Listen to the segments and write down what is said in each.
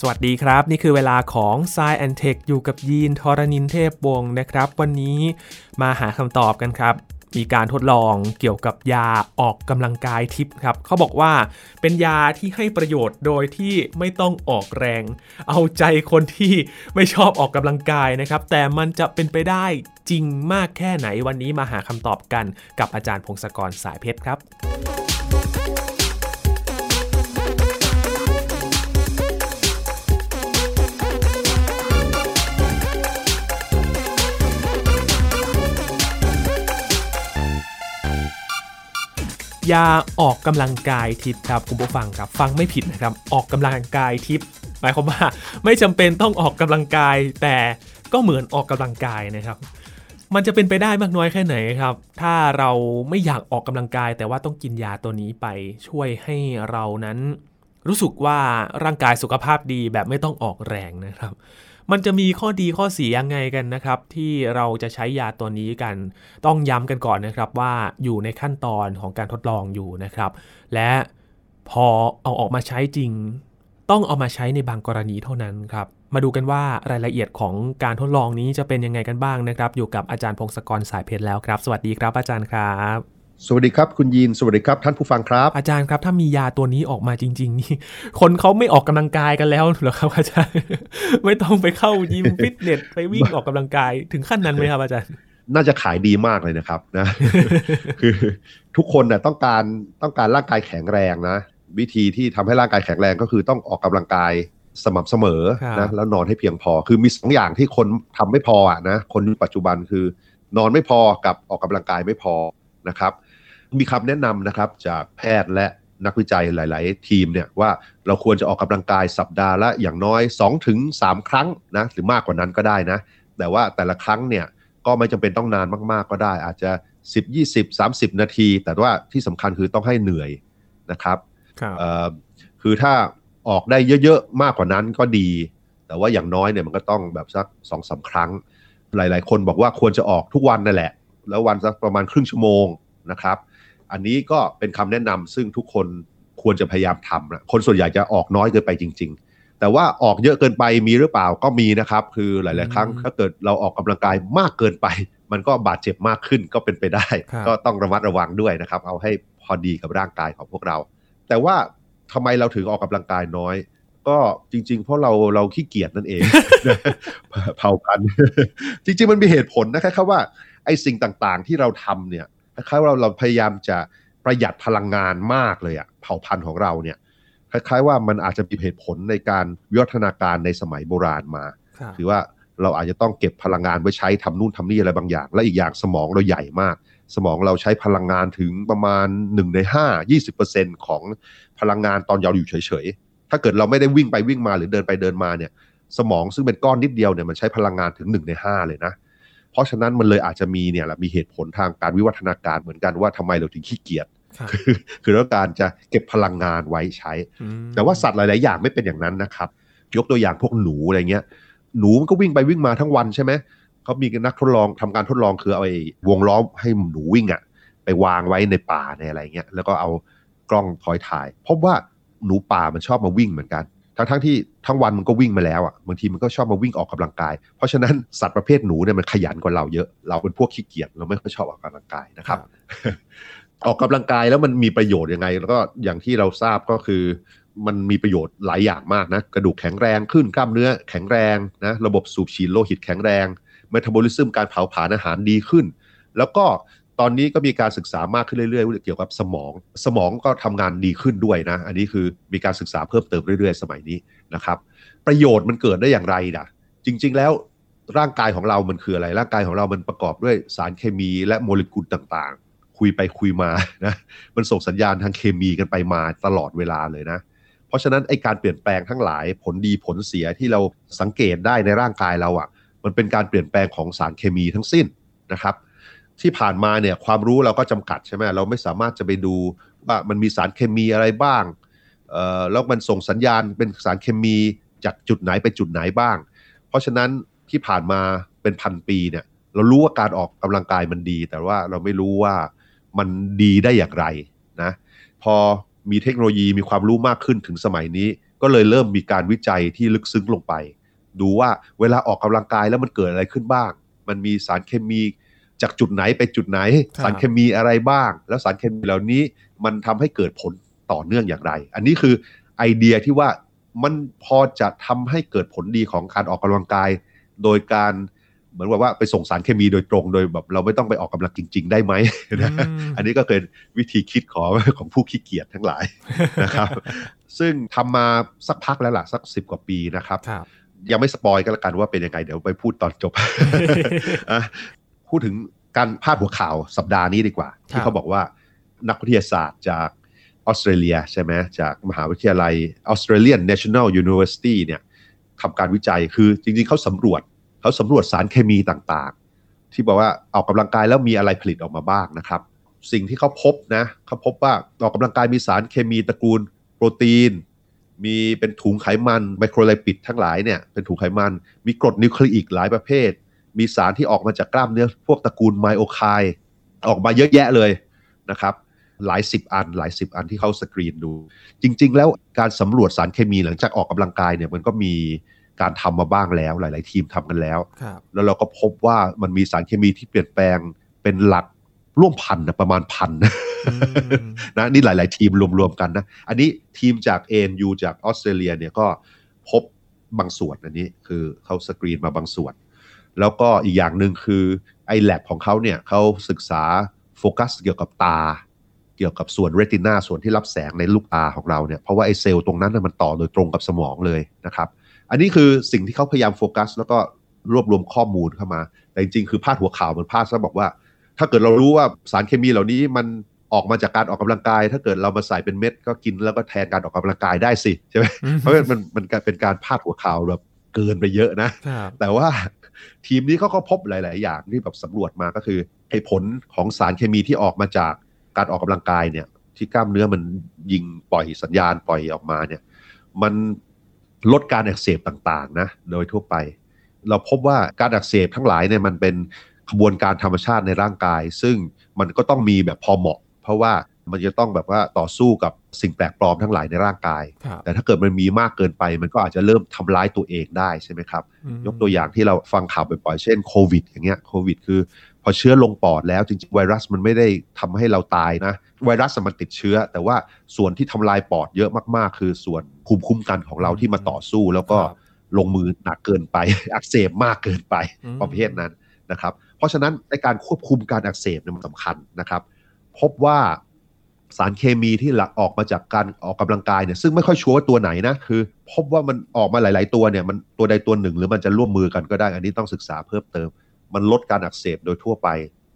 สวัสดีครับ นี่คือเวลาของ s ซแอนเทคอยู่กับยีนทรณินเทพวงศ์นะครับ วันนี้มาหาคำตอบกันครับ มีการทดลองเกี่ยวกับยาออกกำลังกายทิพย์ครับเขาบอกว่าเป็นยาที่ให้ประโยชน์โดยที่ไม่ต้องออกแรง เอาใจคนที่ไม่ชอบออกกำลังกายนะครับ แต่มันจะเป็นไปได้จริงมากแค่ไหนวันนี้มาหาคำตอบกันกับอาจารย์พงศกรสายเพชรครับ ยาออกกำลังกายทิพย์ครับคุณผู้ฟังครับฟังไม่ผิดนะครับออกกำลังกายทิพย์หมายความว่าไม่จำเป็นต้องออกกำลังกาย แต่ก็เหมือนออกกำลังกายนะครับมันจะเป็นไปได้มากน้อยแค่ไหนครับ ถ้าเราไม่อยากออกกำลังกาย แต่ว่าต้องกินยาตัวนี้ไปช่วยให้เรานั้น รู้สึกว่าร่างกายสุขภาพดีแบบไม่ต้องออกแรงนะครับ มันจะมีข้อดีข้อเสียยังไงกันนะครับ ที่เราจะใช้ยาตัวนี้กันต้องย้ำกันก่อนนะครับว่าอยู่ในขั้นตอนของการทดลองอยู่นะครับ และพอเอาออกมาใช้จริง ต้องเอามาใช้ในบางกรณีเท่านั้นครับมาดูกันว่ารายละเอียดของการทดลองนี้จะเป็นยังไงกันบ้างนะครับ อยู่กับอาจารย์พงศกรสายเพชรแล้วครับ สวัสดีครับอาจารย์ครับ สวัสดีครับ คุณยีนสวัสดีครับท่านผู้ฟังครับ อาจารย์ครับ ถ้ามียาตัวนี้ออกมาจริง ๆ นี่ คนเขาไม่ออกกำลังกายกันแล้วเหรอครับอาจารย์ ไม่ต้องไปเข้ายิมฟิตเนสไปวิ่งออกกำลังกายถึงขั้นนั้นไหมครับอาจารย์ น่าจะขายดีมากเลยนะครับนะคือทุกคนน่ะต้องการต้องการร่างกายแข็งแรงนะ วิธีที่ทำให้ร่างกายแข็งแรงก็คือต้องออกกำลังกายสม่ำเสมอครับนะแล้วนอนให้เพียงพอ คือมีสองอย่างที่คนทำไม่พออะนะคนยุคปัจจุบันคือนอนไม่พอกับออกกำลังกายไม่พอนะครับ มีคำแนะนำนะครับจากแพทย์และนักวิจัยหลาย ๆ ทีมเนี่ยว่าเราควรจะออกกำลังกายสัปดาห์ละอย่างน้อย2ถึง3ครั้งนะหรือมากกว่านั้นก็ได้นะ แต่ว่าแต่ละครั้งเนี่ยก็ไม่จำเป็นต้องนานมาก ๆ ก็ได้ อาจจะ 10 20 30 นาที แต่ว่าที่สำคัญคือต้องให้เหนื่อยนะครับครับเอ่อคือถ้าออกได้เยอะ ๆ มากกว่านั้นก็ดี แต่ว่าอย่างน้อยเนี่ยมันก็ต้องแบบสักสองสาครั้ง หลาย ๆ คนบอกว่าควรจะออกทุกวันนั่นแหละ แล้ววันสักประมาณครึ่งชั่วโมงนะครับ อันนี้ก็เป็นคำแนะนำซึ่งทุกคนควรจะพยายามทำนะคนส่วนใหญ่จะออกน้อยเกินไปจริง ๆ แต่ว่าออกเยอะเกินไปมีหรือเปล่าก็มีนะครับ คือหลาย ๆ ครั้งอืมถ้าเกิดเราออกกำลังกายมากเกินไป มันก็บาดเจ็บมากขึ้นก็เป็นไปได้ครับก็ต้องระมัดระวังด้วยนะครับ เอาให้พอดีกับร่างกายของพวกเรา แต่ว่าทำไมเราถึงออกกำลังกายน้อย ก็จริง ๆ เพราะเราเราขี้เกียจนั่นเองเผาพันธุ์จริง ๆ มันมีเหตุผลนะคล้ายๆว่าไอ้สิ่งต่างๆ ที่เราทำเนี่ย คล้ายๆว่าเราเราพยายามจะประหยัดพลังงานมากเลยอะเผ่าพันธุ์ของเราเนี่ยคล้ายๆว่ามันอาจจะมีเหตุผลในการวิวัฒนาการในสมัยโบราณมาครับคือว่าเราอาจจะต้องเก็บพลังงานไว้ใช้ทำนู่นทำนี่อะไรบางอย่าง และอีกอย่างสมองเราใหญ่มาก สมองเราใช้พลังงานถึงประมาณ1ใน5 20%ของพลังงานตอนเราอยู่เฉยๆ ถ้าเกิดเราไม่ได้วิ่งไปวิ่งมาหรือเดินไปเดินมาเนี่ย สมองซึ่งเป็นก้อนนิดเดียวเนี่ยมันใช้พลังงานถึง1ใน5เลยนะ เพราะฉะนั้นมันเลยอาจจะมีเนี่ยแหละมีเหตุผลทางการวิวัฒนาการเหมือนกันว่าทำไมเราถึงขี้เกียจครับคือคือเราต้องการจะเก็บพลังงานไว้ใช้อืมแต่ว่าสัตว์หลาย ๆ อย่างไม่เป็นอย่างนั้นนะครับ ยกตัวอย่างพวกหนูอะไรเงี้ย หนูมันก็วิ่งไปวิ่งมาทั้งวันใช่ไหมเขามีนักทดลองทำการทดลองคือเอาไอ้วงล้อมให้หนูวิ่งอะไปวางไว้ในป่าในอะไรเงี้ยแล้วก็เอากล้องคอยถ่ายพบว่าหนูป่ามันชอบมาวิ่งเหมือนกัน ทั้งทั้งๆที่ทั้งวันมันก็วิ่งมาแล้วอะบางทีมันก็ชอบมาวิ่งออกกำลังกาย เพราะฉะนั้นสัตว์ประเภทหนูเนี่ยมันขยันกว่าเราเยอะเราเป็นพวกขี้เกียจเราไม่ค่อยชอบออกกำลังกายนะครับ ออกกำลังกายแล้วมันมีประโยชน์ยังไง แล้วก็อย่างที่เราทราบก็คือ มันมีประโยชน์หลายอย่างมากนะกระดูกแข็งแรงขึ้นกล้ามเนื้อแข็งแรงนะระบบสูบฉีดโลหิตแข็งแรงเมตาบอลิซึมการเผาผลาญอาหารดีขึ้น แล้วก็ ตอนนี้ก็มีการศึกษามากขึ้นเรื่อยๆ เกี่ยวกับสมอง สมองก็ทำงานดีขึ้นด้วยนะ อันนี้คือมีการศึกษาเพิ่มเติมเรื่อยๆ สมัยนี้นะครับ ประโยชน์มันเกิดได้อย่างไรนะจริง ๆ แล้วร่างกายของเรามันคืออะไร ร่างกายของเรามันประกอบด้วยสารเคมีและโมเลกุลต่างๆ คุยไปคุยมานะ มันส่งสัญญาณทางเคมีกันไปมาตลอดเวลาเลยนะ เพราะฉะนั้นไอการเปลี่ยนแปลงทั้งหลายผลดีผลเสียที่เราสังเกตได้ในร่างกายเราอะ่ะ มันเป็นการเปลี่ยนแปลงของสารเคมีทั้งสิ้นนะครับ ที่ผ่านมาเนี่ยความรู้เราก็จำกัดใช่ไหมเราไม่สามารถจะไปดูว่ามันมีสารเคมีอะไรบ้างแล้วมันส่งสัญญาณเป็นสารเคมีจากจุดไหนไปจุดไหนบ้าง เพราะฉะนั้นที่ผ่านมาเป็นพันปีเนี่ยเรารู้ว่าการออกกำลังกายมันดี แต่ว่าเราไม่รู้ว่ามันดีได้อย่างไรนะพอมีเทคโนโลยีมีความรู้มากขึ้นถึงสมัยนี้ ก็เลยเริ่มมีการวิจัยที่ลึกซึ้งลงไป ดูว่าเวลาออกกำลังกายแล้วมันเกิดอะไรขึ้นบ้าง มันมีสารเคมี จากจุดไหนไปจุดไหนครับสารเคมีอะไรบ้าง แล้วสารเคมีเหล่านี้มันทำให้เกิดผลต่อเนื่องอย่างไร อันนี้คือไอเดียที่ว่ามันพอจะทำให้เกิดผลดีของการออกกำลังกาย โดยการเหมือนกับว่าไปส่งสารเคมีโดยตรงโดยแบบเราไม่ต้องไปออกกำลังจริง ๆ ได้ไหมนะอืมอันนี้ก็เป็นวิธีคิดของของผู้ขี้เกียจทั้งหลายนะครับ ซึ่งทำมาสักพักแล้วล่ะสักสิบกว่าปีนะครับครับ ยังไม่สปอยก็แล้วกันว่าเป็นยังไงเดี๋ยวไปพูดตอนจบอะ พูดถึงการพาดหัวข่าวสัปดาห์นี้ดีกว่าครัที่บเขาบอกว่านักวิทยาศาสตร์จากออสเตรเลียใช่ไหมจากมหาวิทยาลัย Australian National University เนี่ยทำการวิจัยคือจริงๆเขาสำรวจเขาสำรวจสารเคมีต่างๆ ที่บอกว่าออกกำลังกายแล้วมีอะไรผลิตออกมาบ้างนะครับ สิ่งที่เขาพบนะเขาพบว่าออกกำลังกายมีสารเคมีตระกูลโปรตีน มีเป็นถุงไขมันไมโครไลปิดทั้งหลายเนี่ยเป็นถุงไขมัน มีกรดนิวคลีอิกหลายประเภท มีสารที่ออกมาจากกล้ามเนื้อพวกตระกูลไมโอไคออกมาเยอะแยะเลยนะครับ หลายสิบอัน หลายสิบอันที่เขาสกรีนดู จริง ๆ แล้วการสำรวจสารเคมีหลังจากออกกำลังกายเนี่ยมันก็มีการทำมาบ้างแล้ว หลาย ๆ ทีมทำกันแล้วครับแล้วเราก็พบว่ามันมีสารเคมีที่เปลี่ยนแปลงเป็นหลักร่วมพันนะประมาณพันอืมนะนี่หลาย ๆ ทีมรวม ๆ กันนะ อันนี้ทีมจาก ANU จากออสเตรเลียเนี่ยก็พบบางส่วนอันนี้คือเขาสกรีนมาบางส่วน แล้วก็อีกอย่างหนึ่งคือไอแลบของเขาเนี่ยเขาศึกษาโฟกัสเกี่ยวกับตา เกี่ยวกับส่วนเรตินาส่วนที่รับแสงในลูกตาของเราเนี่ยเพราะว่าไอ้เซลล์ตรงนั้นน่ะมันต่อโดยตรงกับสมองเลยนะครับอันนี้คือสิ่งที่เขาพยายามโฟกัส แล้วก็รวบรวมข้อมูลเข้ามา แต่จริงๆ คือพาดหัวข่าวมันพาดซะบอกว่า ถ้าเกิดเรารู้ว่าสารเคมีเหล่านี้มันออกมาจากการออกกำลังกาย ถ้าเกิดเรามาใส่เป็นเม็ดก็กินแล้วก็แทนการออกกำลังกายได้สิใช่ไหมอืมเพราะฉะนั้นมันมันเป็นการพาดหัวข่าวแบบ เกินไปเยอะนะครับแต่ว่าทีมนี้เขาก็พบหลาย ๆ อย่างที่แบบสำรวจมาก็คือไอ้ผลของสารเคมีที่ออกมาจากการออกกำลังกายเนี่ย ที่กล้ามเนื้อมันยิงปล่อยสัญญาณปล่อยออกมาเนี่ย มันลดการอักเสบต่าง ๆ นะ โดยทั่วไป เราพบว่าการอักเสบทั้งหลายเนี่ยมันเป็นขบวนการธรรมชาติในร่างกาย ซึ่งมันก็ต้องมีแบบพอเหมาะ เพราะว่า มันจะต้องแบบว่าต่อสู้กับสิ่งแปลกปลอมทั้งหลายในร่างกายครับแต่ถ้าเกิดมันมีมากเกินไป มันก็อาจจะเริ่มทำร้ายตัวเองได้ใช่ไหมครับอืมยกตัวอย่างที่เราฟังข่าวบ่อยๆเช่นโควิด อย่างเงี้ยโควิด คือ พอเชื้อลงปอดแล้วจริงๆไวรัสมันไม่ได้ทำให้เราตายนะ ไวรัสมันติดเชื้อ แต่ว่าส่วนที่ทำลายปอดเยอะมากๆ คือส่วนภูมิคุ้มกันของเราที่มาต่อสู้ แล้วก็ครับลงมือหนักเกินไปอักเสบมากเกินไปอืมประเภทนั้นนะครับ เพราะฉะนั้นในการควบคุมการอักเสบเนี่ยมันสำคัญนะครับ พบว่า สารเคมีที่หลักออกมาจากการออกกำลังกายเนี่ยซึ่งไม่ค่อยชัวร์ว่าตัวไหนนะคือ พบว่ามันออกมาหลาย ๆ ตัวเนี่ยมันตัวใดตัวหนึ่ง หรือมันจะร่วมมือกันก็ได้ อันนี้ต้องศึกษาเพิ่มเติม มันลดการอักเสบโดยทั่วไป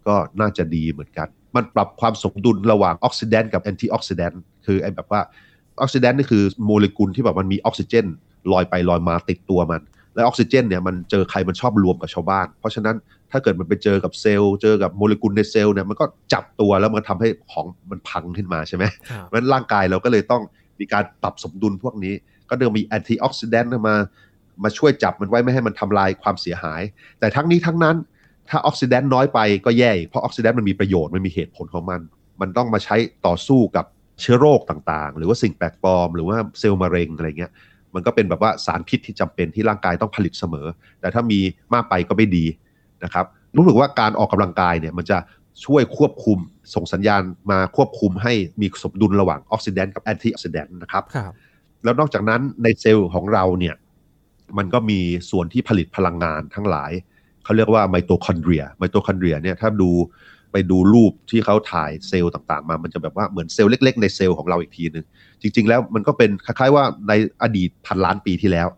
ก็น่าจะดีเหมือนกัน มันปรับความสมดุลระหว่าง oxidant กับ antioxidant คือไอ้แบบว่า oxidant นี่คือโมเลกุลที่แบบมันมีออกซิเจนลอยไปลอยมาติดตัวมัน และออกซิเจนเนี่ยมันเจอใครมันชอบรวมกับชาวบ้าน เพราะฉะนั้น ถ้าเกิดมันไปเจอกับเซลล์ เจอกับโมเลกุลในเซลล์เนี่ยมันก็จับตัวแล้วมันทำให้ของมันพังขึ้นมาใช่ไหมครับเพราะฉะนั้นร่างกายเราก็เลยต้องมีการปรับสมดุลพวกนี้ ก็เดิมมี antioxidant มามาช่วยจับมันไว้ไม่ให้มันทำลายความเสียหาย แต่ทั้งนี้ทั้งนั้น ถ้าออกซิแดนต์น้อยไปก็แย่อีกเพราะออกซิแดนต์มันมีประโยชน์มันมีเหตุผลของมัน มันต้องมาใช้ต่อสู้กับเชื้อโรคต่างๆ หรือว่าสิ่งแปลกปลอม หรือว่าเซลล์มะเร็งอะไรเงี้ยมันก็เป็นแบบว่าสารพิษที่จำเป็นที่ร่างกายต้องผลิตเสมอ แต่ถ้ามีมากไปก็ไม่ดี นะครับรู้สึกว่าการออกกำลังกายเนี่ยมันจะช่วยควบคุมส่งสัญญาณมาควบคุมให้มีสมดุลระหว่างออกซิแดนต์กับแอนตี้ออกซิแดนต์นะครับครับแล้วนอกจากนั้นในเซลล์ของเราเนี่ยมันก็มีส่วนที่ผลิตพลังงานทั้งหลาย เขาเรียกว่าไมโตคอนเดรียไมโตคอนเดรียเนี่ยถ้าดูไปดูรูปที่เขาถ่ายเซลล์ต่างๆ มา มันจะแบบว่าเหมือนเซลล์เล็ก ๆ ในเซลล์ของเราอีกทีหนึ่งจริง ๆ แล้วมันก็เป็นคล้ายๆว่าในอดีตพันล้านปีที่แล้ว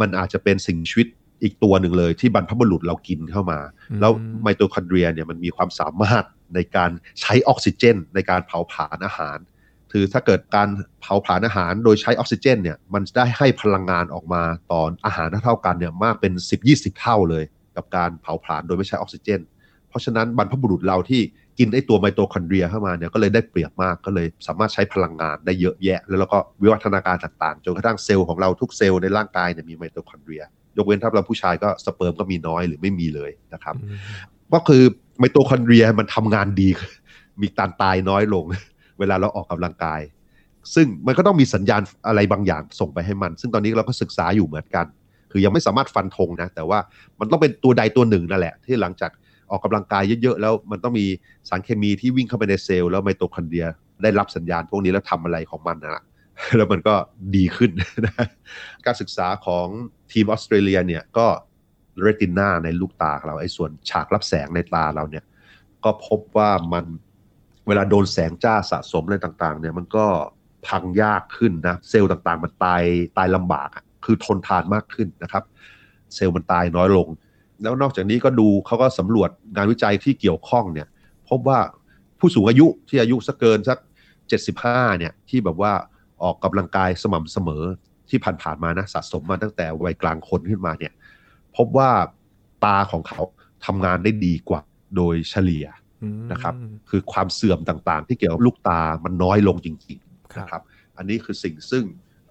มันอาจจะเป็นสิ่งมีชีวิต อีกตัวหนึ่งเลยที่บรรพบุรุษเรากินเข้ามาอืมแล้วไมโตคอนเดรียเนี่ยมันมีความสามารถในการใช้ออกซิเจน ในการเผาผลาญอาหาร คือถ้าเกิดการเผาผลาญอาหารโดยใช้ออกซิเจนเนี่ยมันได้ให้พลังงานออกมาตอนอาหารเท่าๆกันเนี่ยมากเป็น 10-20 เท่าเลย กับการเผาผลาญโดยไม่ใช้ออกซิเจน เพราะฉะนั้นบรรพบุรุษเราที่กินไอตัวไมโตคอนเดรียเข้ามาเนี่ยก็เลยได้เปรียบมากก็เลยสามารถใช้พลังงานได้เยอะแยะ แล้วเราก็วิวัฒนาการต่างๆ จนกระทั่งเซลล์ของเราทุกเซลล์ในร่างกายเนี่ยมีไมโตคอนเดรีย ยกเว้นถ้าเราผู้ชายก็สเปิร์มก็มีน้อยหรือไม่มีเลยนะครับอืมก็คือไมโตคอนเดรียมันทำงานดี มีการตายน้อยลง เวลาเราออกกำลังกาย ซึ่งมันก็ต้องมีสัญญาณอะไรบางอย่างส่งไปให้มัน ซึ่งตอนนี้เราก็ศึกษาอยู่เหมือนกัน คือยังไม่สามารถฟันธงนะ แต่ว่ามันต้องเป็นตัวใดตัวหนึ่งนั่นแหละ ที่หลังจากออกกำลังกายเยอะๆ แล้วมันต้องมีสารเคมีที่วิ่งเข้าไปในเซลล์แล้วไมโตคอนเดรียได้รับสัญญาณพวกนี้แล้วทำอะไรของมันนะ แล้วมันก็ดีขึ้นนะการศึกษาของทีมออสเตรเลียเนี่ยก็เรตินาในลูกตาเราไอ้ส่วนฉากรับแสงในตาเราเนี่ย ก็พบว่ามันเวลาโดนแสงจ้าสะสมอะไรต่างๆ เนี่ยมันก็พังยากขึ้นนะ เซลล์ต่างๆ มันตายตายลำบากคือทนทานมากขึ้นนะครับ เซลล์มันตายน้อยลง แล้วนอกจากนี้ก็ดูเขาก็สำรวจงานวิจัยที่เกี่ยวข้องเนี่ย พบว่าผู้สูงอายุที่อายุสักเกินสัก 75เนี่ยที่แบบว่า ออกกำลังกายสม่ำเสมอที่ผ่านๆมานะสะสมมาตั้งแต่วัยกลางคนขึ้นมาเนี่ย พบว่าตาของเขาทำงานได้ดีกว่าโดยเฉลี่ยนะครับ คือความเสื่อมต่างๆ ที่เกี่ยวกับลูกตามันน้อยลงจริงๆนะครับ อันนี้คือสิ่งซึ่ง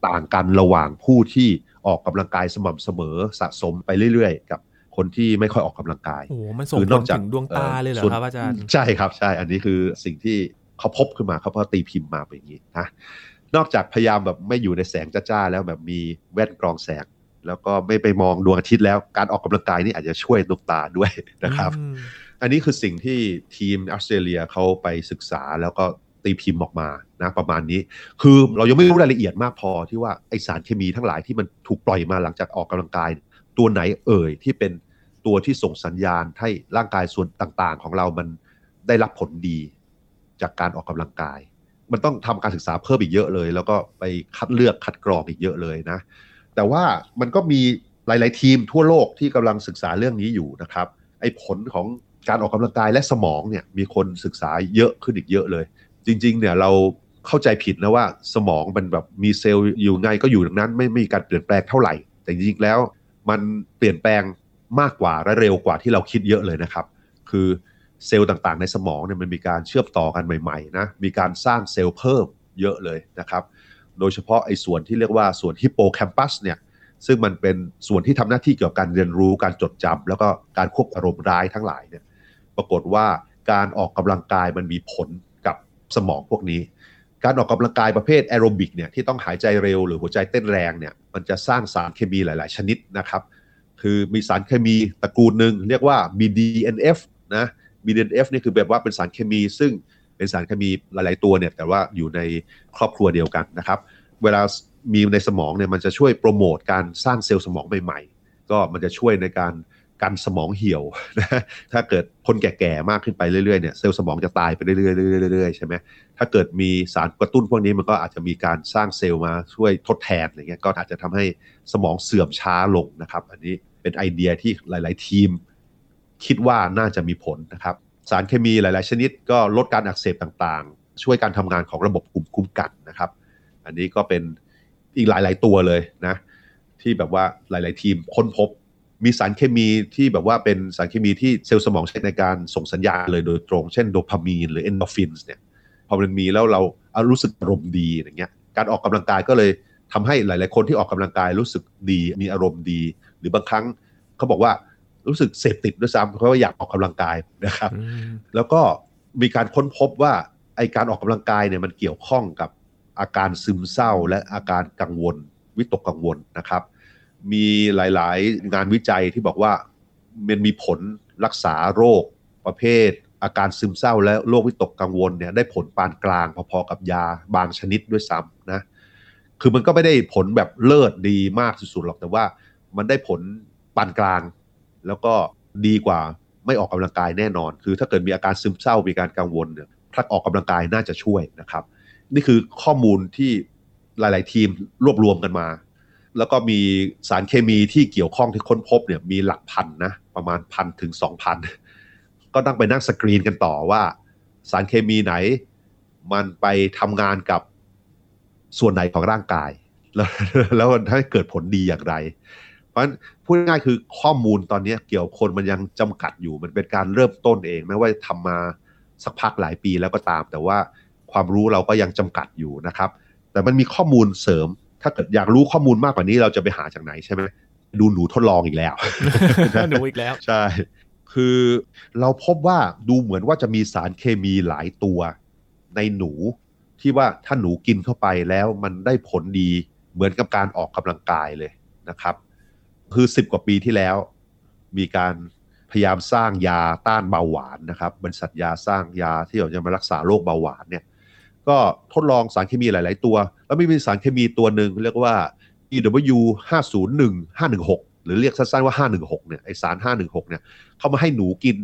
ต่างกันระหว่างผู้ที่ออกกำลังกายสม่ำเสมอสะสมไปเรื่อยๆ กับคนที่ไม่ค่อยออกกำลังกายโอ้มันส่งผลถึงดวงตาเลยเหรอครับอาจารย์ใช่ครับใช่ อันนี้คือสิ่งที่เขาพบขึ้นมาเขาพอตีพิมพ์มาเป็นอย่างนี้นะ นอกจากพยายามแบบไม่อยู่ในแสงจ้าๆแล้วแบบมีแว่นกรองแสง แล้วก็ไม่ไปมองดวงอาทิตย์แล้วการออกกำลังกายนี่อาจจะช่วยดวงตาด้วยนะครับ อันนี้คือสิ่งที่ทีมออสเตรเลียเขาไปศึกษาแล้วก็ตีพิมพ์ออกมานะประมาณนี้ คือเรายังไม่รู้รายละเอียดมากพอที่ว่าไอสารเคมีทั้งหลายที่มันถูกปล่อยมาหลังจากออกกำลังกาย ตัวไหนเอ่ยที่เป็นตัวที่ส่งสัญญาณให้ร่างกายส่วนต่างๆ ของเรามันได้รับผลดีจากการออกกำลังกาย มันต้องทำการศึกษาเพิ่มอีกเยอะเลย แล้วก็ไปคัดเลือกคัดกรองอีกเยอะเลยนะ แต่ว่ามันก็มีหลาย ๆ ทีมทั่วโลกที่กำลังศึกษาเรื่องนี้อยู่นะครับไอ้ผลของการออกกำลังกายและสมองเนี่ยมีคนศึกษาเยอะขึ้นอีกเยอะเลย จริง ๆ เนี่ยเราเข้าใจผิดนะว่าสมองมันแบบมีเซลล์อยู่ไงก็อยู่ตรงนั้น ไม่ไม่มีการเปลี่ยนแปลงเท่าไหร่ แต่จริงๆแล้ว มันเปลี่ยนแปลงมากกว่าและเร็วกว่าที่เราคิดเยอะเลยนะครับ คือ เซลล์ต่างๆ ในสมองเนี่ยมันมีการเชื่อมต่อกันใหม่ๆนะมีการสร้างเซลล์เพิ่มเยอะเลยนะครับ โดยเฉพาะไอ้ส่วนที่เรียกว่าส่วนฮิปโปแคมปัสเนี่ยซึ่งมันเป็นส่วนที่ทำหน้าที่เกี่ยวกับการเรียนรู้การจดจำแล้วก็การควบอารมณ์ร้ายทั้งหลายเนี่ยปรากฏว่าการออกกำลังกายมันมีผลกับสมองพวกนี้ การออกกำลังกายประเภทแอโรบิกเนี่ยที่ต้องหายใจเร็วหรือหัวใจเต้นแรงเนี่ยมันจะสร้างสารเคมีหลาย ๆ ชนิดนะครับ คือมีสารเคมีตระกูลหนึ่งเรียกว่า BDNF นะ BDNF นี่คือแบบว่าเป็นสารเคมี ซึ่งเป็นสารเคมีหลาย ๆ ตัวเนี่ยแต่ว่าอยู่ในครอบครัวเดียวกันนะครับ เวลามีในสมองเนี่ยมันจะช่วยโปรโมทการสร้างเซลล์สมองใหม่ ๆ ก็มันจะช่วยในการกันสมองเหี่ยวนะถ้าเกิดคนแก่ๆมากขึ้นไปเรื่อยๆเนี่ยเซลล์สมองจะตายไปเรื่อยๆเรื่อยๆใช่ไหมถ้าเกิดมีสารกระตุ้นพวกนี้มันก็อาจจะมีการสร้างเซลล์มาช่วยทดแทนอะไรเงี้ยก็อาจจะทำให้สมองเสื่อมช้าลงนะครับ อันนี้เป็นไอเดียที่หลาย ๆ ทีม คิดว่าน่าจะมีผลนะครับ สารเคมีหลาย ๆ ชนิดก็ลดการอักเสบต่างๆ ช่วยการทำงานของระบบภูมิคุ้มกันนะครับ อันนี้ก็เป็นอีกหลาย ๆ ตัวเลยนะ ที่แบบว่าหลาย ๆ ทีมค้นพบมีสารเคมีที่แบบว่าเป็นสารเคมีที่เซลล์สมองใช้ในการส่งสัญญาณเลยโดยตรง เช่นโดพามีนหรือเอนโดฟินส์เนี่ยพอมันมีแล้วเรารู้สึกอารมณ์ดีอย่างเงี้ยการออกกำลังกายก็เลยทำให้หลาย ๆ คนที่ออกกำลังกายรู้สึกดีมีอารมณ์ดี หรือบางครั้งเขาบอกว่า รู้สึกเสพติดด้วยซ้ำเพราะว่าอยากออกกำลังกายนะครับ แล้วก็มีการค้นพบว่าไอการออกกำลังกายเนี่ยมันเกี่ยวข้องกับอาการซึมเศร้า และอาการกังวล วิตกกังวลนะครับ มีหลาย ๆ งานวิจัยที่บอกว่ามันมีผลรักษาโรคประเภท อาการซึมเศร้า และโรควิตกกังวลเนี่ยได้ผลปานกลางพอ ๆ กับยาบางชนิดด้วยซ้ำนะคือมันก็ไม่ได้ผลแบบเลิศดีมากสุดๆหรอกแต่ว่ามันได้ผลปานกลาง แล้วก็ดีกว่าไม่ออกกำลังกายแน่นอน คือถ้าเกิดมีอาการซึมเศร้ามีการกังวลเนี่ยถ้าออกกำลังกายน่าจะช่วยนะครับ นี่คือข้อมูลที่หลาย ๆ ทีมรวบรวมกันมา แล้วก็มีสารเคมีที่เกี่ยวข้องที่ค้นพบเนี่ยมีหลักพันนะประมาณพันถึงสองพันก็ต้องไปนั่งสกรีนกันต่อว่า สารเคมีไหนมันไปทำงานกับส่วนไหนของร่างกาย แล้วแล้วถ้าเกิดผลดีอย่างไร ราะฉะนั้นพูดง่ายๆคือข้อมูลตอนนี้เกี่ยวคนมันยังจำกัดอยู่มันเป็นการเริ่มต้นเองไม่ว่าทำมาสักพักหลายปีแล้วก็ตาม แต่ว่าความรู้เราก็ยังจำกัดอยู่นะครับ แต่มันมีข้อมูลเสริม ถ้าเกิดอยากรู้ข้อมูลมากกว่านี้เราจะไปหาจากไหนใช่ไหมดูหนูทดลองอีกแล้วหนูอีกแล้วใช่คือเราพบว่าดูเหมือนว่าจะมีสารเคมีหลายตัวในหนูที่ว่าถ้าหนูกินเข้าไปแล้วมันได้ผลดีเหมือนกับการออกกำลังกายเลยนะครับ คือ10กว่าปีที่แล้ว มีการพยายามสร้างยาต้านเบาหวานนะครับบริษัทยาสร้างยาที่จะมารักษาโรคเบาหวานเนี่ยก็ทดลองสารเคมีหลาย ๆ ตัว แล้วมีสารเคมีตัวหนึ่งเรียกว่า EW 501 516 หรือเรียกสั้น ๆ ว่า 516 เนี่ยไอสาร 516 เนี่ยเขามาให้หนูกิน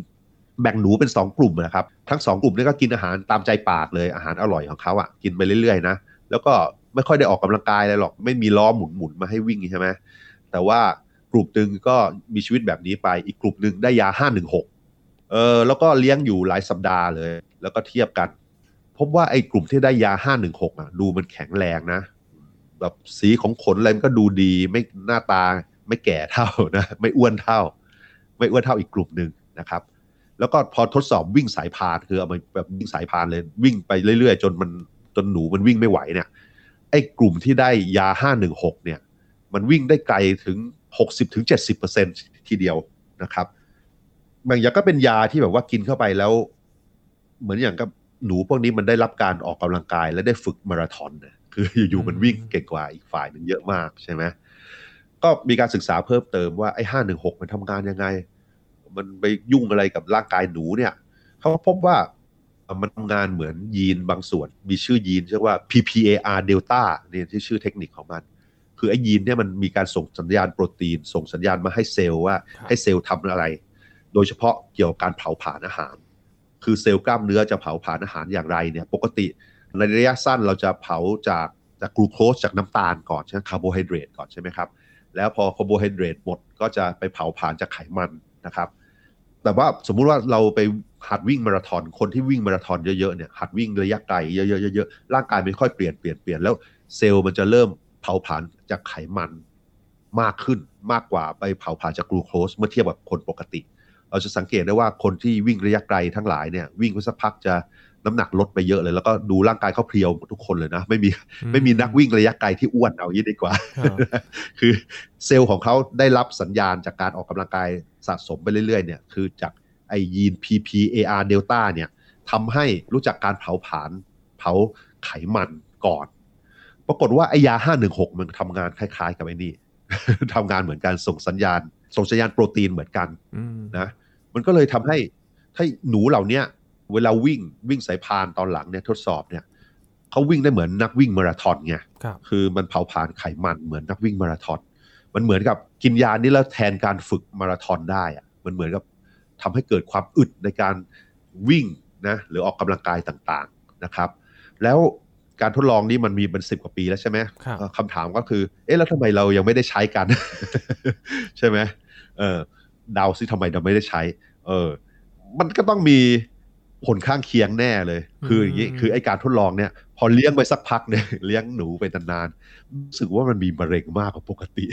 แบ่งหนูเป็น 2 กลุ่มนะครับ ทั้ง 2 กลุ่มนี้ก็กินอาหารตามใจปากเลยอาหารอร่อยของเขาอะ่ะกินไปเรื่อย ๆ นะ แล้วก็ไม่ค่อยได้ออกกำลังกายอะไรหรอก ไม่มีล้อหมุนๆมาให้วิ่งใช่ไหมแต่ว่า กลุ่มหนึ่งก็มีชีวิตแบบนี้ไป อีกกลุ่มหนึ่งได้ยา516เออแล้วก็เลี้ยงอยู่หลายสัปดาห์เลย แล้วก็เทียบกัน พบว่าไอ้กลุ่มที่ได้ยา516อะ ดูมันแข็งแรงนะ แบบสีของขนอะไรมันก็ดูดีไม่หน้าตาไม่แก่เท่านะ ไม่อ้วนเท่า ไม่อ้วนเท่าอีกกลุ่มหนึ่งนะครับ แล้วก็พอทดสอบวิ่งสายพานคือเอามาแบบวิ่งสายพานเลยวิ่งไปเรื่อยๆ จนมันจนหนูมันวิ่งไม่ไหวเนี่ยไอ้กลุ่มที่ได้ยา516เนี่ย มันวิ่งได้ไกลถึง 60ถึง70%ทีเดียวนะครับบางอย่างก็เป็นยาที่แบบว่ากินเข้าไปแล้ว เหมือนอย่างกับหนูพวกนี้มันได้รับการออกกำลังกายและได้ฝึกมาราธอนนะคืออยู่ๆมันวิ่งเก่งกว่าอีกฝ่ายหนึ่งเยอะมากใช่ไหมก็มีการศึกษาเพิ่มเติมว่าไอ้ห้าหนึ่งหกมันทำงานยังไง มันไปยุ่งอะไรกับร่างกายหนูเนี่ย เขาพบว่ามันทำงานเหมือนยีนบางส่วน มีชื่อยีนชื่อว่า PPAR delta เนี่ยที่ชื่อเทคนิคของมัน คือไอ้ยีนเนี่ยมันมีการส่งสัญญาณโปรตีน ส่งสัญญาณมาให้เซลล์ว่าให้เซลล์ทำอะไร โดยเฉพาะเกี่ยวกับการเผาผลาญอาหาร คือเซลล์กล้ามเนื้อจะเผาผลาญอาหารอย่างไรเนี่ยปกติในระยะสั้นเราจะเผาจากจากกลูโคสจากน้ำตาลก่อนใช่ไหมคาร์โบไฮเดรตก่อนใช่ไหมครับแล้วพอคาร์โบไฮเดรตหมดก็จะไปเผาผลาญจากไขมันนะครับ แต่ว่าสมมุติว่าเราไปหัดวิ่งมาราธอนคนที่วิ่งมาราธอนเยอะๆเนี่ยหัดวิ่งระยะไกลเยอะๆเยอะๆร่างกายมันค่อยเปลี่ยนเปลี่ยนเปลี่ยนแล้วเซลล์มันจะเริ่ม เผาผลาญจากไขมันมากขึ้นมากกว่าไปเผาผลาญจากกลูโคสเมื่อเทียบกับคนปกติ เราจะสังเกตได้ว่าคนที่วิ่งระยะไกลทั้งหลายเนี่ยวิ่งไปสักพักจะน้ำหนักลดไปเยอะเลย แล้วก็ดูร่างกายเขาเพรียวหมดทุกคนเลยนะ ไม่มีไม่มีนักวิ่งระยะไกลที่อ้วนเอายี่ดีกว่า คือเซลล์ของเขาได้รับสัญญาณจากการออกกำลังกายสะสมไปเรื่อยๆเนี่ยคือจากไอยีน PPAR เดลต้าเนี่ยทำให้รู้จักการเผาผลาญเผาไขมันก่อน ปรากฏว่าไอยา516มันทำงานคล้าย ๆ กับไอ้นี่ทำงานเหมือนกันส่งสัญญาณ ส่งสัญญาณโปรตีนเหมือนกันนะมันก็เลยทำให้ถ้าหนูเหล่านี้เวลาวิ่งวิ่งสายพานตอนหลังเนี่ยทดสอบเนี่ยเขาวิ่งได้เหมือนนักวิ่งมาราธอนไงคือมันเผาผลาญไขมันเหมือนนักวิ่งมาราธอนมันเหมือนกับกินยานี้แล้วแทนการฝึกมาราธอนได้อะมันเหมือนกับทำให้เกิดความอึดในการวิ่งนะหรือออกกำลังกายต่างๆนะครับ แล้ว การทดลองนี้มันมีเป็นสิบกว่าปีแล้วใช่ไหมคำถามก็คือ เอ๊ะแล้วทำไมเรายังไม่ได้ใช้กัน ใช่ไหมเออดาวซิทำไมเราไม่ได้ใช้ เออ มันก็ต้องมีผลข้างเคียงแน่เลย คืออย่างนี้คือไอการทดลองเนี่ย พอเลี้ยงไปสักพักเนี่ยเลี้ยงหนูไปนานๆรู้สึกว่ามันมีมะเร็งมากกว่าปกติ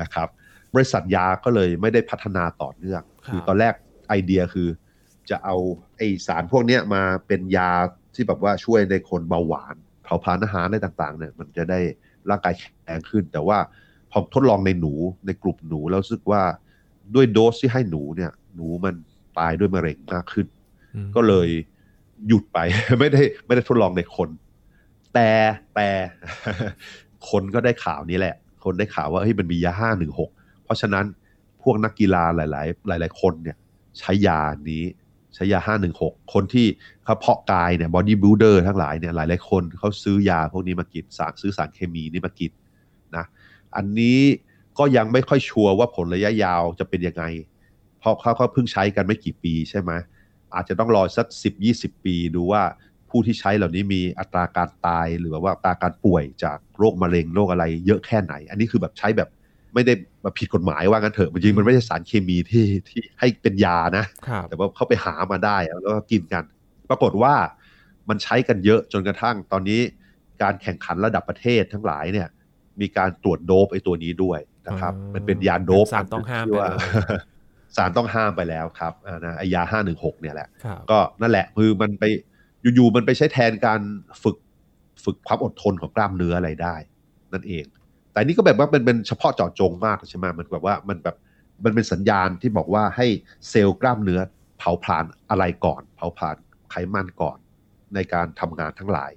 นะครับ บริษัทยาก็เลยไม่ได้พัฒนาต่อเนื่อง คือตอนแรกไอเดียคือ จะเอาไอสารพวกนี้มาเป็นยา ที่แบบว่าช่วยในคนเบาหวานเผาผลาญอาหารอะไรต่างๆเนี่ยมันจะได้ร่างกายแข็งแรงขึ้น แต่ว่าพอทดลองในหนูในกลุ่มหนูแล้วรู้สึกว่าด้วยโดสที่ให้หนูเนี่ย หนูมันตายด้วยมะเร็งมากขึ้น ก็เลยหยุดไปไม่ได้ไม่ได้ทดลองในคน แต่แต่คนก็ได้ข่าวนี้แหละ คนได้ข่าวว่าเฮ้ยมันมียาห้าหนึ่งหกเพราะฉะนั้นพวกนักกีฬาหลาย ๆ หลาย ๆ คนเนี่ย ใช้ยานี้ ใช้ยาห้าหนึ่งหกคนที่เขาเพาะกายเนี่ยบอดี้บิ l เดอร์ทั้งหลายเนี่ยหลายๆคนเขาซื้อยาพวกนี้มากินสารซื้อสารเคมีนี่มากินนะอันนี้ก็ยังไม่ค่อยชัวร์ว่าผลระยะยาวจะเป็นยังไง เพราะเขาเขาเพิ่งใช้กันไม่กี่ปีใช่ไหมอาจจะต้องรอสักสิบยี่สิบปีดูว่าผู้ที่ใช้เหล่านี้มีอัตราการตายหรือว่าอัตราการป่วยจากโรคมะเร็งโรคอะไรเยอะแค่ไหน อันนี้คือแบบใช้แบบ ไม่ได้มาผิดกฎหมายว่างั้นเถอะจริงมันไม่ใช่สารเคมีที่ที่ให้เป็นยานะ แต่ว่าเขาไปหามาได้แล้วก็กินกัน ปรากฏว่ามันใช้กันเยอะจนกระทั่งตอนนี้ การแข่งขันระดับประเทศทั้งหลายเนี่ย มีการตรวจโดบไอ้ตัวนี้ด้วยนะครับ มันเป็นยาโดบสารต้องห้ามที่ว่าสารต้องห้ามไปแล้วครับนะไอยาห้าหนึ่งหกเนี่ยแหละ ก็นั่นแหละคือมันไปอยู่ๆมันไปใช้แทนการฝึกฝึกความอดทนของกล้ามเนื้ออะไรได้ นั่นเอง แต่นี่ก็แบบว่าเป็นเป็นเฉพาะเจาะจงมากใช่ไหมมันแบบว่ามันแบบมันเป็นสัญญาณที่บอกว่าให้เซลล์กล้ามเนื้อเผาผลาญอะไรก่อน เผาผลาญไขมันก่อนในการทำงานทั้งหลาย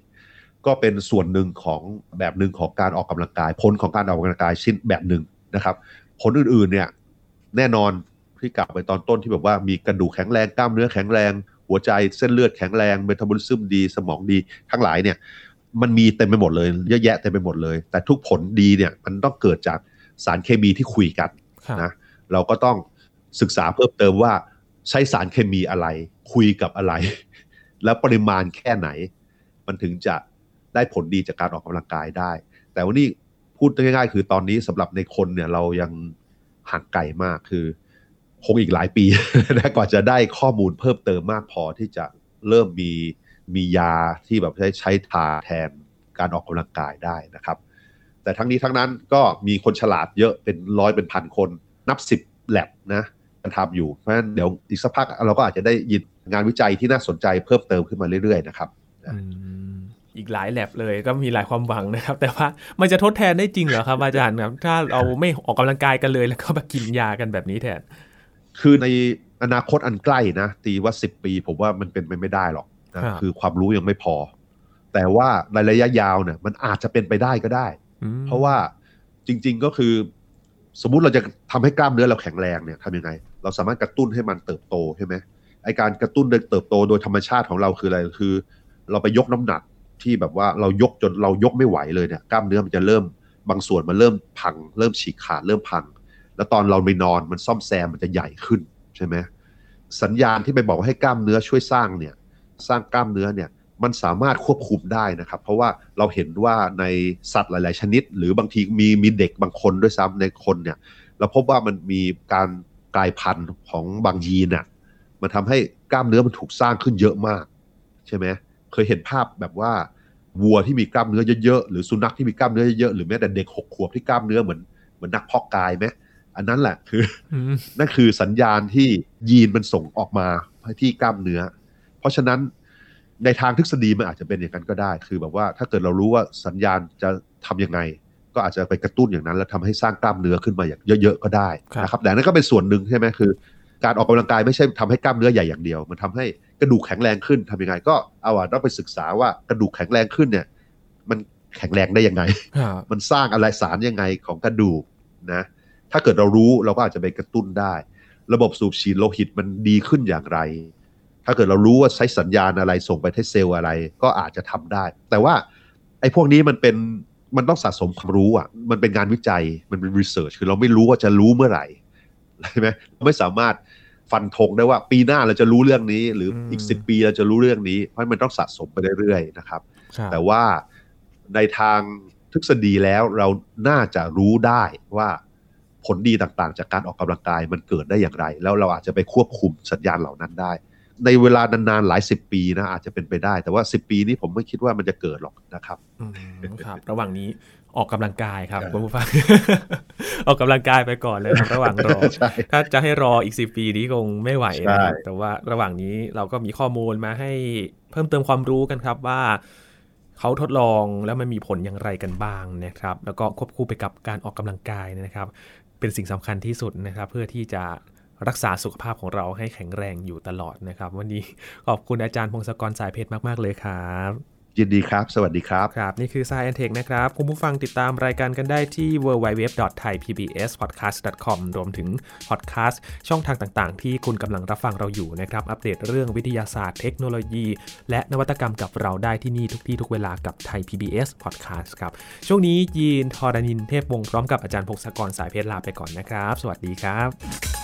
ก็เป็นส่วนหนึ่งของแบบหนึ่งของการออกกำลังกาย ผลของการออกกำลังกายชิ้นแบบหนึ่งนะครับ ผลอื่นๆเนี่ยแน่นอนที่กล่าวไปตอนต้นที่แบบว่ามีกระดูกแข็งแรงกล้ามเนื้อแข็งแรง หัวใจเส้นเลือดแข็งแรงเมตาบอลิซึมดี สมองดีทั้งหลายเนี่ย มันมีเต็มไปหมดเลยเยอะแยะเต็มไปหมดเลย แต่ทุกผลดีเนี่ยมันต้องเกิดจากสารเคมีที่คุยกันครับนะเราก็ต้องศึกษาเพิ่มเติมว่าใช้สารเคมีอะไร คุยกับอะไร แล้วปริมาณแค่ไหน มันถึงจะได้ผลดีจากการออกกำลังกายได้ แต่วันนี้พูดง่ายๆ คือตอนนี้สำหรับในคนเนี่ยเรายังห่างไกลมากคือคงอีกหลายปีนะกว่าจะได้ข้อมูลเพิ่มเติมมากพอที่จะเริ่มมี มียาที่แบบใช้ใช้ทาแทนการออกกำลังกายได้นะครับ แต่ทั้งนี้ทั้งนั้นก็มีคนฉลาดเยอะเป็นร้อยเป็นพันคนนับสิบแลบนะทำอยู่เพราะฉะนั้นเดี๋ยวอีกสักพักเราก็อาจจะได้ยินงานวิจัยที่น่าสนใจเพิ่มเติมขึ้นมาเรื่อยๆนะครับอืมอีกหลายแลบเลยก็มีหลายความหวังนะครับ แต่ว่ามันจะทดแทนได้จริงเหรอครับอาจารย์ครับถ้าเราไม่ออกกำลังกายกันเลยแล้วก็มากินยากันแบบนี้แทน คือในอนาคตอันใกล้นะ ตีว่า10ปี ผมว่ามันเป็นไปไม่ได้หรอก นะครับคือความรู้ยังไม่พอ แต่ว่าในระยะยาวเนี่ย มันอาจจะเป็นไปได้ก็ได้อืมเพราะว่าจริง ๆก็คือ สมมุติเราจะทำให้กล้ามเนื้อเราแข็งแรงเนี่ยทำยังไง เราสามารถกระตุ้นให้มันเติบโตใช่ไหมไอการกระตุ้นโดยเติบโตโดยธรรมชาติของเราคืออะไรคือ เราไปยกน้ำหนักที่แบบว่าเรายกจนเรายกไม่ไหวเลยเนี่ยกล้ามเนื้อมันจะเริ่มบางส่วนมันเริ่มพัง เริ่มฉีกขาดเริ่มพัง แล้วตอนเราไปนอนมันซ่อมแซมมันจะใหญ่ขึ้นใช่ไหมสัญญาณที่ไปบอกว่าให้กล้ามเนื้อช่วยสร้างเนี่ย สร้างกล้ามเนื้อเนี่ยมันสามารถควบคุมได้นะครับ เพราะว่าเราเห็นว่าในสัตว์หลาย ๆ ชนิด หรือบางทีมีมีเด็กบางคนด้วยซ้ำในคนเนี่ยเราพบว่ามันมีการกลายพันธุ์ของบางยีนอะมันทำให้กล้ามเนื้อมันถูกสร้างขึ้นเยอะมาก ใช่ไหมเคยเห็นภาพแบบว่าวัวที่มีกล้ามเนื้อเยอะ ๆ หรือสุนัขที่มีกล้ามเนื้อเยอะๆหรือแม้แต่เด็กหกขวบที่กล้ามเนื้อเหมือนเหมือนนักเพาะกายไหมอันนั้นแหละคืออืมนั่นคือสัญญาณที่ยีนมันส่งออกมาที่กล้ามเนื้อ เพราะฉะนั้นในทางทฤษฎีมันอาจจะเป็นอย่างนั้นก็ได้ คือแบบว่าถ้าเกิดเรารู้ว่าสัญญาณจะทำยังไง ก็อาจจะไปกระตุ้นอย่างนั้น แล้วทำให้สร้างกล้ามเนื้อขึ้นมาอย่างเยอะๆก็ได้นะครับแต่นั่นก็เป็นส่วนหนึ่งใช่ไหมคือ การออกกำลังกายไม่ใช่ทำให้กล้ามเนื้อใหญ่อย่างเดียว มันทำให้กระดูกแข็งแรงขึ้นทำยังไง ก็เอาอะต้องไปศึกษาว่ากระดูกแข็งแรงขึ้นเนี่ย มันแข็งแรงได้ยังไงครับมันสร้างอะไรสารยังไงของกระดูกนะ ถ้าเกิดเรารู้เราก็อาจจะไปกระตุ้นได้ ระบบสูบฉีดโลหิตมันดีขึ้นอย่างไร ถ้าเกิดเรารู้ว่าใช้สัญญาณอะไรส่งไปที่เซลล์อะไร ก็อาจจะทำได้ แต่ว่าไอ้พวกนี้มันเป็นมันต้องสะสมความรู้อะ มันเป็นงานวิจัยมันเป็นรีเสิร์ชคือเราไม่รู้ว่าจะรู้เมื่อไหร่ใช่ไหมเราไม่สามารถฟันธงได้ว่าปีหน้าเราจะรู้เรื่องนี้ หรืออีกสิบปีเราจะรู้เรื่องนี้ เพราะมันต้องสะสมไปเรื่อยๆนะครับครับแต่ว่าในทางทฤษฎีแล้วเราน่าจะรู้ได้ว่าผลดีต่างๆ จากการออกกำลังกายมันเกิดได้อย่างไร แล้วเราอาจจะไปควบคุมสัญญาณเหล่านั้นได้ ในเวลานานๆหลายสิบปีนะอาจจะเป็นไปได้ แต่ว่า10ปีนี้ผมไม่คิดว่ามันจะเกิดหรอกนะครับอืมครับ ระหว่างนี้ออกกำลังกายครับใช่คุณผู้ฟังออกกำลังกายไปก่อนเลยครับระหว่างรอใช่ถ้าจะให้รออีกสิปีนี้คงไม่ไหวนะครับใช่แต่ว่าระหว่างนี้เราก็มีข้อมูลมาให้เพิ่มเติมความรู้กันครับว่าเขาทดลองแล้วมันมีผลอย่างไรกันบ้างนะครับ แล้วก็ควบคู่ไปกับการออกกำลังกายนะครับ เป็นสิ่งสำคัญที่สุดนะครับ เพื่อที่จะ รักษาสุขภาพของเราให้แข็งแรงอยู่ตลอดนะครับ วันนี้ขอบคุณอาจารย์พงศกรสายเพชรมาก ๆ เลยครับยินดีครับ สวัสดีครับ ครับ นี่คือ Science Tech นะครับ คุณผู้ฟังติดตามรายการกันได้ที่ www.thaipbspodcast.com รวมถึงพอดแคสต์ช่องทางต่างๆ ที่คุณกำลังรับฟังเราอยู่นะครับ อัปเดตเรื่องวิทยาศาสตร์เทคโนโลยี และนวัตกรรมกับเราได้ที่นี่ทุกที่ทุกเวลากับไทย PBS Podcast ครับ ช่วงนี้ยีนทอรานินเทพวงศ์พร้อมกับอาจารย์พงศกรสายเพชรลาไปก่อนนะครับ สวัสดีครับ